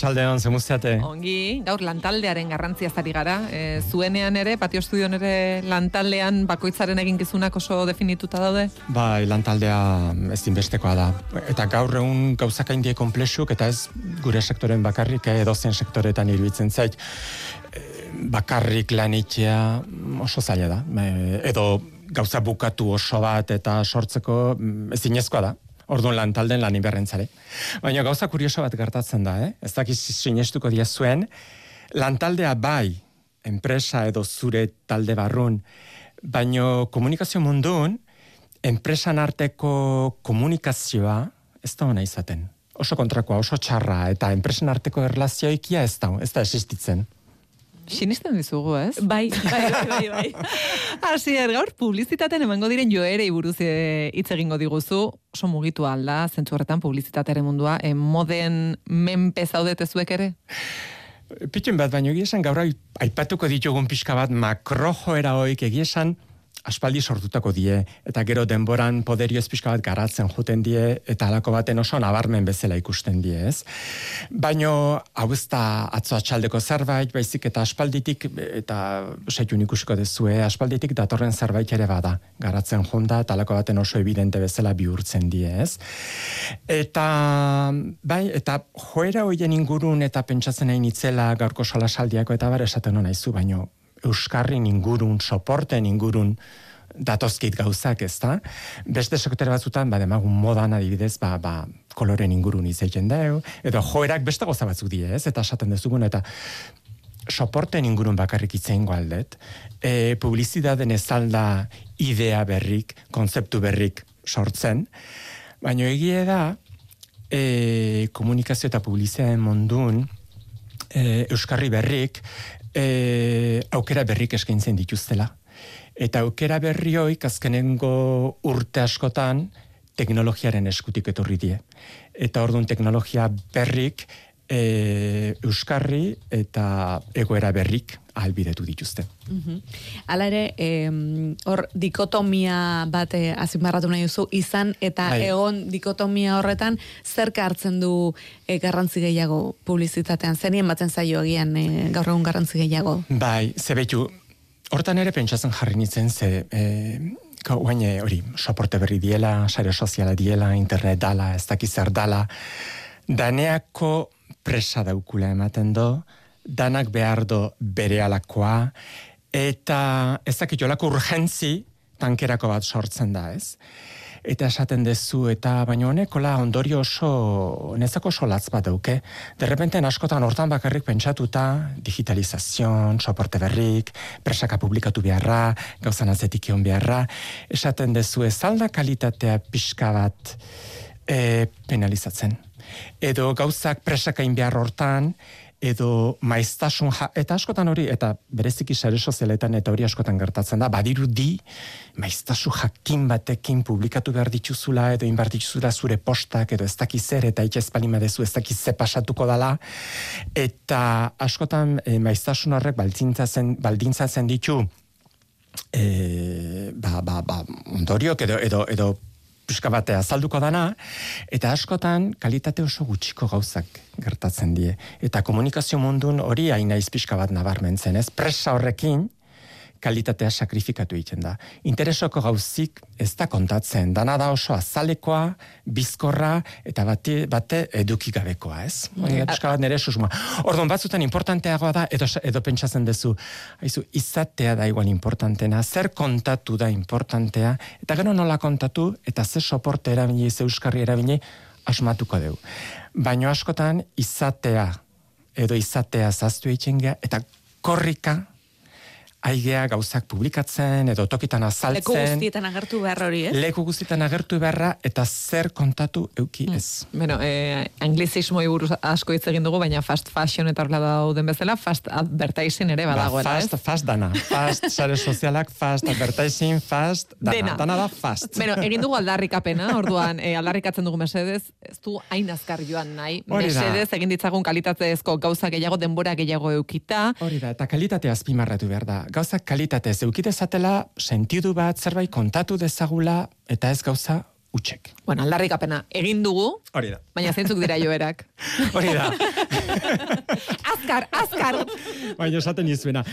Arratxaldeon. Arratxaldeon, zemuzteate. Ongi, gaur lantaldearen garrantzia zari gara. E, zuenean ere, patio estudioan ere lantaldean bakoitzaren eginkizunak oso definituta daude? Bai, lantaldea ez dinbestekoa da. Eta gaur egun gauzak haindie komplexuk, eta ez gure sektoren bakarrik, edozen sektoretan iruditzen zait, e, bakarrik lanitzea oso zaila da. E, edo gauza bukatu oso bat eta sortzeko mm, ez dinezkoa da orduan lan talden lan inberrentzare. Baina gauza kurioso bat gertatzen da, eh? ez dakiz sinestuko dia zuen, lan taldea bai, enpresa edo zure talde barrun, baino komunikazio munduan, enpresan arteko komunikazioa ez da hona izaten. Oso kontrakoa, oso txarra, eta enpresen arteko erlazioikia ez da, ez da existitzen. Sinisten dizugu, ez? Bai, bai, bai, bai. bai. Asi, gaur publizitaten emango diren joere buruz e, hitz egingo diguzu, oso mugitu alda, zentzu horretan publizitatearen mundua, e, moden menpe zaudete zuek ere? Pituen bat, baino egiesan gaur aipatuko ditugun pixka bat makrojoera hoik egiesan, aspaldi sortutako die, eta gero denboran poderio ezpizka bat garatzen juten die, eta alako baten oso nabarmen bezala ikusten die, ez? Baino, hau ez da atzo atxaldeko zerbait, baizik eta aspalditik, eta seitun ikusiko dezue, aspalditik datorren zerbait ere bada, garatzen jonda, eta alako baten oso evidente bezala bihurtzen die, ez? Eta, bai, eta joera hoien ingurun eta pentsatzen nahi nitzela gaurko salasaldiako eta bar esaten hona izu, baino euskarrin ingurun, soporten ingurun datozkit gauzak, ez da? Beste sektore batzutan, ba, demagun modan adibidez, ba, ba, koloren ingurun izaiten da, edo joerak beste goza batzuk die, ez? Eta esaten dezugun, eta soporten ingurun bakarrik itzein aldet, e, publizidaden ezalda idea berrik, konzeptu berrik sortzen, baina egie da, e, komunikazio eta publizioen mundun, e, Euskarri berrik, e, aukera berrik eskaintzen dituztela. Eta aukera berri hoik azkenengo urte askotan teknologiaren eskutik etorri die. Eta orduan teknologia berrik e, euskarri eta egoera berrik albidetu dituzte. Mm Hala ere, hor dikotomia bat eh, azimbarratu nahi duzu, izan eta bai. egon dikotomia horretan, zerka hartzen du e, garrantzi gehiago publizitatean? Zenien batzen zaio egian e, gaur egun garrantzi gehiago? Bai, ze betu, hortan ere pentsatzen jarri nitzen, ze... E, hori, soporte berri diela, sare soziala diela, internet dala, ez dakiz zer dala, daneako presa daukula ematen do, danak behar do bere alakoa, eta ez dakit jolako urgentzi tankerako bat sortzen da, ez? Eta esaten dezu, eta baino honekola ondorio oso, nezako oso latz bat dauke. Derrepenten askotan hortan bakarrik pentsatuta, digitalizazion, soporte berrik, presaka publikatu beharra, gauzan azetik egon beharra, esaten dezu ez alda kalitatea pixka bat e, penalizatzen edo gauzak presakain behar hortan, edo maiztasun eta askotan hori, eta bereziki sare sozialetan eta hori askotan gertatzen da, badiru di, maiztasu jakin batekin publikatu behar dituzula, edo inbar dituzula zure postak, edo ez dakiz zer, eta itxez palima dezu ez dakiz ze pasatuko dala, eta askotan e, maiztasun horrek baldintzatzen, baldintzatzen ditu, e, ba, ba, ba, ondoriok, edo, edo, edo pixka batea azalduko dana, eta askotan kalitate oso gutxiko gauzak gertatzen die. Eta komunikazio mundun hori haina izpiska bat nabarmentzen, ez? Presa horrekin, kalitatea sakrifikatu egiten da. Interesoko gauzik ez da kontatzen, dana da oso azalekoa, bizkorra, eta bate, bate edukigabekoa, ez? Mm. bat nire susuma. Orduan, batzutan importanteagoa da, edo, edo pentsatzen dezu, haizu, izatea da igual importantena, zer kontatu da importantea, eta gero nola kontatu, eta ze soporte erabini, ze euskarri erabini, asmatuko dugu. Baino askotan, izatea, edo izatea zaztu egiten eta korrika, aigea gauzak publikatzen edo tokitan azaltzen. Leku guztietan agertu behar hori, ez? Leku guztietan agertu beharra eta zer kontatu euki hmm. ez. Mm. Bueno, eh, anglizismo buruz asko hitz egin dugu, baina fast fashion eta horrela dauden bezala, fast advertising ere badagoela, ba, fast, ez? Fast dana. Fast sare sozialak, fast advertising, fast dana. Dena. Dana da fast. Bueno, egin dugu aldarrikapena, orduan, eh, aldarrikatzen dugu mesedez, ez du hain azkar joan nahi. Mesedez, egin ditzagun kalitatezko gauza gehiago, denbora gehiago eukita. Hori da, eta kalitate azpimarratu behar da gauzak kalitatez eukidezatela sentidu bat zerbait kontatu dezagula eta ez gauza utxek. Bueno, aldarrikapena, egin dugu, Hori da. baina zeintzuk dira joerak. Hori da. azkar, azkar! Baina esaten izuena.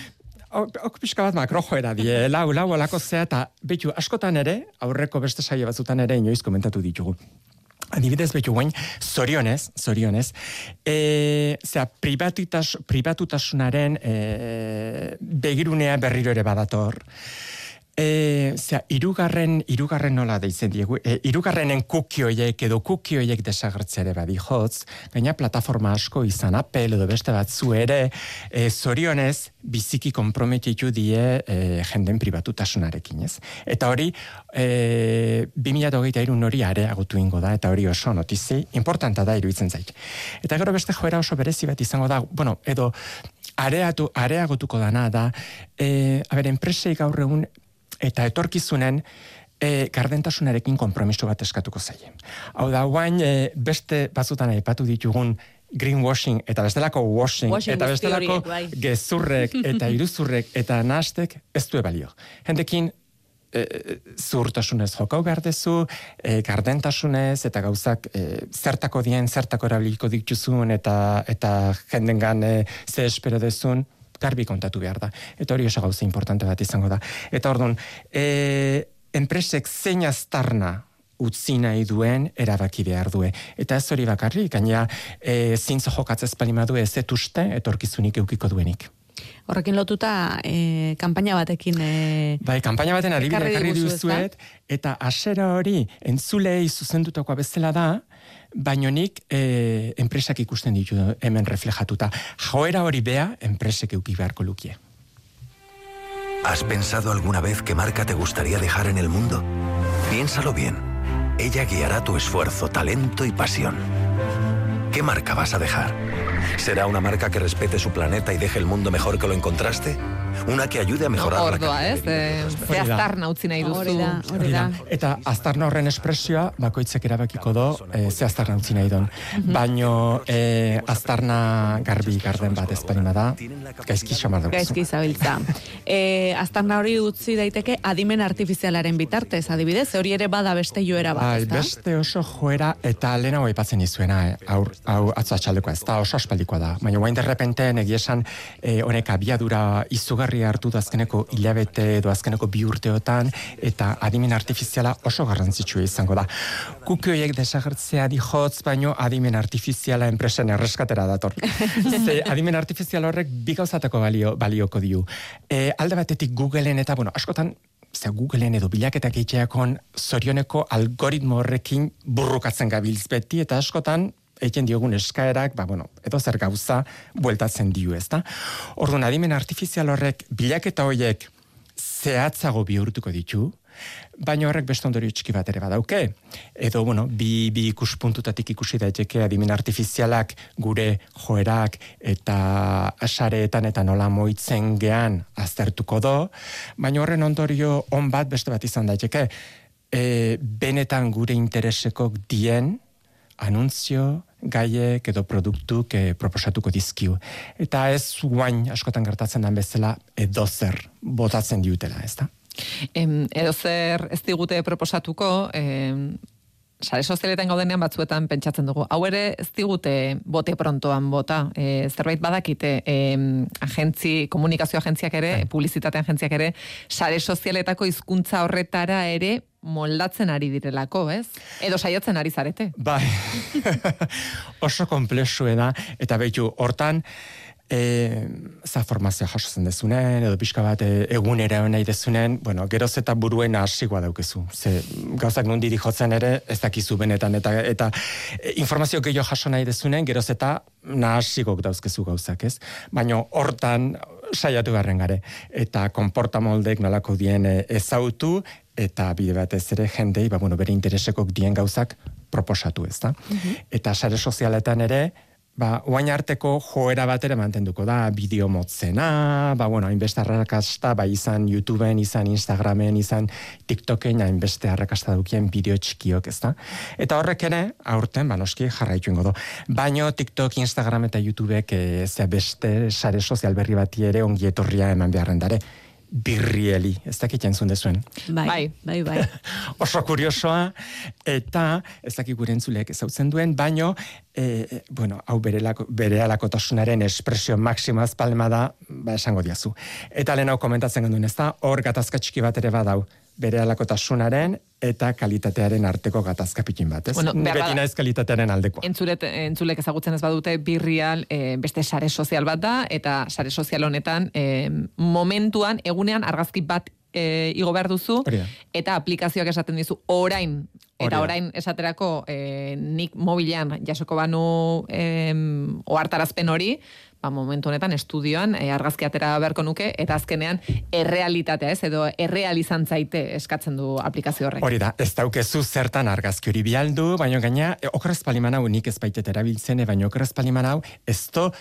Ok pixka bat makro joera die, lau, lau, alako zea, eta betu, askotan ere, aurreko beste saio batzutan ere, inoiz komentatu ditugu. Adibidez betu guain, zorionez, zorionez, e, zera, pribatutas, pribatutasunaren e, begirunea berriro ere badator, E, zera, irugarren, irugarren nola deitzen diegu, e, irugarrenen kukioiek edo kukioiek desagertzea ere badi hotz, gaina plataforma asko izan Apple edo beste batzu ere, e, zorionez, biziki komprometitu die e, jenden pribatutasunarekin, ez? Eta hori, e, 2008 irun hori areagotu ingo da, eta hori oso notizi, importanta da iruditzen zait. Eta gero beste joera oso berezi bat izango da, bueno, edo areatu, areagotuko dana da, e, a ber, enpresei gaur egun eta etorkizunen e, gardentasunarekin konpromiso bat eskatuko zaie. Hau da, guain e, beste batzutan aipatu ditugun greenwashing eta bestelako washing, Washing eta bestelako horiek, bai. gezurrek eta iruzurrek eta nastek ez du balio. Hendekin e, zuhurtasunez jokau behar dezu, e, gardentasunez eta gauzak e, zertako dien, zertako erabiliko dituzun eta eta jendengan e, ze espero dezun, garbi kontatu behar da. Eta hori oso gauza importante bat izango da. Eta orduan, e, enpresek zein aztarna utzi nahi duen erabaki behar due. Eta ez hori bakarrik, gaina e, zintzo jokatzez palimadu ez etuste etorkizunik eukiko duenik. Horrekin lotuta, e, kanpaina batekin... E, Bai, kanpaina baten adibidea Ekarri duzuet, eta asera hori entzulei zuzendutakoa bezala da, baino nik e, enpresak ikusten ditu hemen reflejatuta. Joera hori bea, enpresek euki beharko lukie. ¿Has pensado alguna vez qué marca te gustaría dejar en el mundo? Piénsalo bien. Ella guiará tu esfuerzo, talento y pasión. ¿Qué marca vas a dejar? ¿Será una marca que respete su planeta y deje el mundo mejor que lo encontraste? ¿Una que ayude a mejorar la Ordoa, calidad ez? de vida Eh, ze personas? aztarna utzi nahi duzu. hori da, hori Hori da. da. Eta aztarna horren espresioa bakoitzek erabakiko do e, ze aztarna utzi nahi don. Baino e, aztarna garbi garden bat ez balima da, gaizki xamar dugu. Gaizki zabiltza. E, aztarna hori utzi daiteke adimen artifizialaren bitartez, adibidez, hori ere bada beste joera bat, ezta? beste oso joera eta lehenago aipatzen izuena, eh, aur, hau atzo atxaldekoa, ez da oso aspaldikoa da. Baina guain derrepente negi esan eh, honek abiadura izugarri hartu da azkeneko hilabete edo azkeneko bi urteotan eta adimen artifiziala oso garrantzitsua izango da. Kuki horiek desagertzea dihotz, baino adimen artifiziala enpresen erreskatera dator. Ze adimen artifizial horrek bi gauzatako balio, balioko diu. E, alde batetik Googleen eta, bueno, askotan ze Googleen edo bilaketak egiteakon zorioneko algoritmo horrekin burrukatzen gabiltz beti, eta askotan egiten diogun eskaerak, ba, bueno, edo zer gauza bueltatzen dio, ezta? Orduan, adimen artifizial horrek bilaketa horiek zehatzago bihurtuko ditu, baina horrek beste ondorio txiki bat ere badauke. Edo, bueno, bi, bi ikuspuntutatik ikusi daiteke adimen artifizialak gure joerak eta asareetan eta nola moitzen gean aztertuko do, baina horren ondorio on bat beste bat izan daiteke, e, benetan gure interesekok dien anuntzio, gaiek edo produktuk e, proposatuko dizkiu. Eta ez guain askotan gertatzen den bezala edozer botatzen diutela, ezta? Em, edo zer ez digute proposatuko, em, sare sozialetan gaudenean batzuetan pentsatzen dugu. Hau ere ez digute bote prontoan bota. E, zerbait badakite em, agentzi, komunikazio agentziak ere, publizitate agentziak ere, sare sozialetako hizkuntza horretara ere moldatzen ari direlako, ez? Edo saiatzen ari zarete. Bai, oso komplexue da, eta behitu, hortan, e, za formazioa jasotzen dezunen, edo pixka bat e, egunera nahi dezunen, bueno, geroz eta buruen hasikoa daukezu. Ze gauzak nundi jotzen ere, ez dakizu benetan, eta, eta e, informazio gehiago jaso nahi dezunen, geroz eta nahasikok dauzkezu gauzak, ez? Baina hortan saiatu beharren gare. Eta konportamoldek nolako dien e, ezautu, eta bide batez ere jendei, ba, bueno, bere interesekok dien gauzak proposatu, ez da? Eta sare sozialetan ere, ba, oain arteko joera bat ere mantenduko da, bideo motzena, ba, bueno, hainbeste arrakasta, ba, izan YouTubeen, izan Instagramen, izan TikToken, hainbeste arrakasta dukien bideo txikiok, ez da? Eta horrek ere, aurten, ba, noski jarraitu ingo do. Baino TikTok, Instagram eta YouTubek, e, beste sare sozial berri bati ere ongi etorria eman beharren dare. Birrieli, ez dakit entzun dezuen. Bai, bai, bai. bai. Oso kuriosoa, eta ez dakit gure entzulek ezautzen duen, baino, e, bueno, hau bere, lako, bere alakotasunaren espresio maksimoaz palma da, ba, esango diazu. Eta lehen hau komentatzen genduen, ez da, hor gatazka txiki bat ere badau, bere alakotasunaren eta kalitatearen arteko gatazka pikin bat, ez? Bueno, Beti naiz kalitatearen aldekoa. Entzulet, entzulek ezagutzen ez badute birrial e, beste sare sozial bat da, eta sare sozial honetan e, momentuan, egunean argazki bat e, igo behar duzu, eta aplikazioak esaten dizu orain, eta orain esaterako e, nik mobilean jasoko banu e, oartarazpen hori, ba, momentu honetan estudioan e, argazki atera beharko nuke eta azkenean errealitatea, ez edo errealizan zaite eskatzen du aplikazio horrek. Hori da, ez daukezu zertan argazki hori bialdu, baina gaina e, okrez paliman hau nik ez baitet erabiltzen, e, baina okrez paliman hau ez to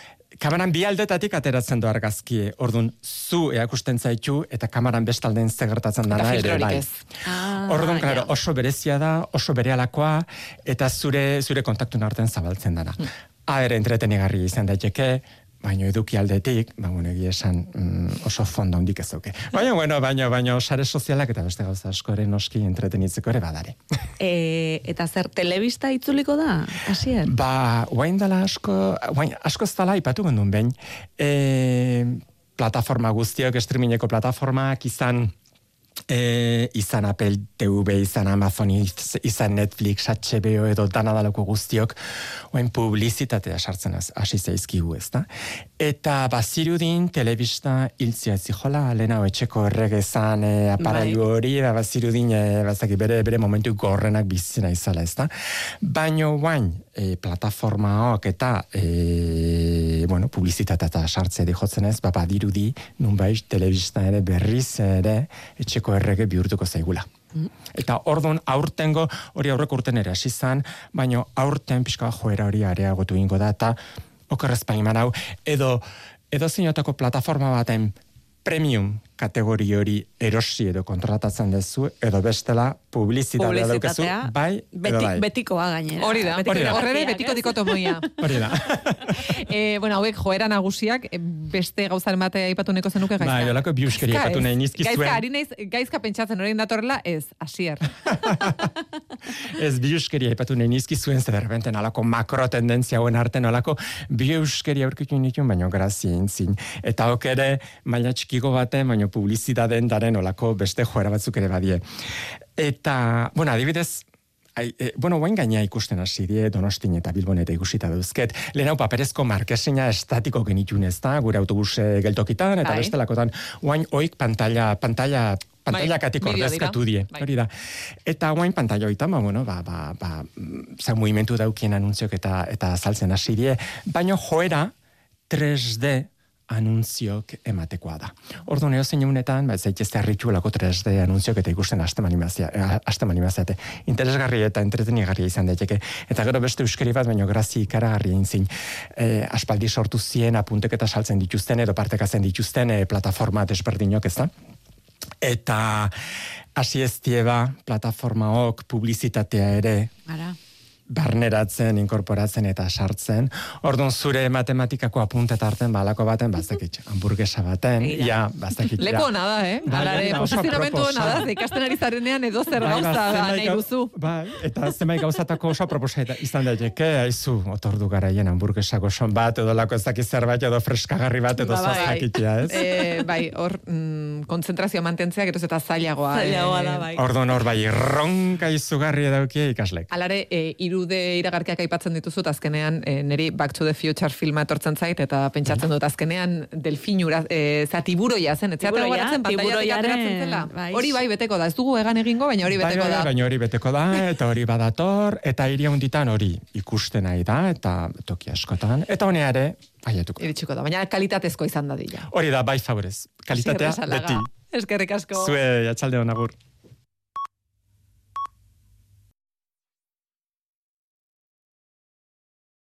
Kamaran bi aldetatik ateratzen du argazki, ordun zu eakusten zaitu eta kamaran bestalden zegertatzen dana ere bai. Ah, ordun, claro, oso berezia da, oso berealakoa eta zure zure kontaktu artean zabaltzen dana. Hmm. A ere entretenigarri izan daiteke, baino eduki aldetik, ba, bueno, esan mm, oso fondo hondik ez duke. Baina, bueno, baina, baina, sare sozialak eta beste gauza askoren noski entretenitzeko ere badare. E, eta zer, telebista itzuliko da, hasier? Ba, guain dala asko, guain, asko ez dala ipatu gondun behin, e, plataforma guztiok, streamingeko plataformak izan, e, izan Apple TV, izan Amazon, izan Netflix, HBO edo danadaloko guztiok, oen publizitatea sartzen hasi zaizkigu ez da. Eta bazirudin telebista iltzia zijola, lehena etxeko erregezan e, aparailu bai. hori, ba, bazirudin e, bazaki, bere, bere momentu gorrenak bizina izala ez da. Baino guain, e, plataforma hok eta e, bueno, publizitatea eta sartzea dihotzen ez, ba, badirudi, nunbait, telebista ere berriz ere etxeko errege bihurtuko zaigula. Eta ordon aurtengo hori aurreko urten ere hasi izan, baino aurten pixka joera hori areagotu ingo da eta okerrez hau edo edo zinotako plataforma baten premium kategori hori erosi edo kontratatzen dezu, edo bestela publizitatea daukezu, bai, edo bai. Betikoa gainera. Hori da, horre betiko dikotomoia. Hori da. e, bueno, hauek joera nagusiak, eh, beste gauzaren bate aipatu neko zenuke gaizka. Bai, olako biuskeri aipatu nahi nizkizuen. Gaizka, ari naiz, gaizka pentsatzen hori datorrela, ez, asier. ez biuskeri aipatu nahi nizkizuen, zer berbenten alako makro tendentzia hauen arten, alako biuskeri aurkitu nituen, baina grazia intzin. Eta okere, maila txikiko baten, baina publizitateen daren olako beste joera batzuk ere badie. Eta, bueno, adibidez, Ai, e, bueno, guain gaina ikusten hasi die Donostin eta Bilbon eta ikusita dauzket. Lehen hau paperezko markesina estatiko genitun ez da, gure autobuse geltokitan, eta Ai. bestelakotan, guain oik pantalla, pantalla, pantalla bai, katik ordezkatu die. Bai. Hori da. Eta guain pantalla oitan, ba, bueno, ba, ba, ba, za movimentu daukien anuntziok eta, eta saltzen hasi die, baino joera 3D anuntziok ematekoa da. Ordu neo zein unetan, ba, zaitezte harritxu lako 3D anuntziok eta ikusten haste manimaziate. Interesgarri eta entretenigarria izan daiteke. Eta gero beste euskari bat, baino grazi ikaragarri egin zin. E, aspaldi sortu zien apuntek eta saltzen dituzten edo partekatzen dituzten e, plataforma desberdinok ez da. Eta hasi ez plataforma ok publizitatea ere. Ara barneratzen, inkorporatzen eta sartzen. Orduan zure matematikako apuntet hartzen balako baten, bazakit, hamburguesa baten, ja, bazakit. Leko nada, eh? Bai, Alare, posizionamentu nada, ikasten ari zarenean edo zer bai, gauza da, nahi guzu. Bai, eta zemai gauzatako oso proposaita izan daiteke, haizu, otordu garaien hamburguesako son bat, edo lako ez dakiz zerbait, edo freskagarri bat, edo ba, bai. ez? E, bai, hor, mm, konzentrazioa mantentzea, gero eta zailagoa. Zailagoa da, bai. Orduan hor, bai, ronka izugarri edaukia ikaslek. Alare, e, irude iragarkiak aipatzen dituzut azkenean e, niri Back to the Future filma etortzen zait eta pentsatzen dut azkenean delfinura e, za tiburoia zen goratzen zela bai. hori bai beteko da ez dugu egan egingo baina hori bai, beteko bai, da baina hori beteko da eta hori badator eta iria hunditan hori ikusten nahi da eta toki askotan eta honea ere Aietuko. Iritsiko da, baina kalitatezko izan da. Hori da, bai favorez. Kalitatea beti. Eskerrik asko. Zue, atxalde honagur.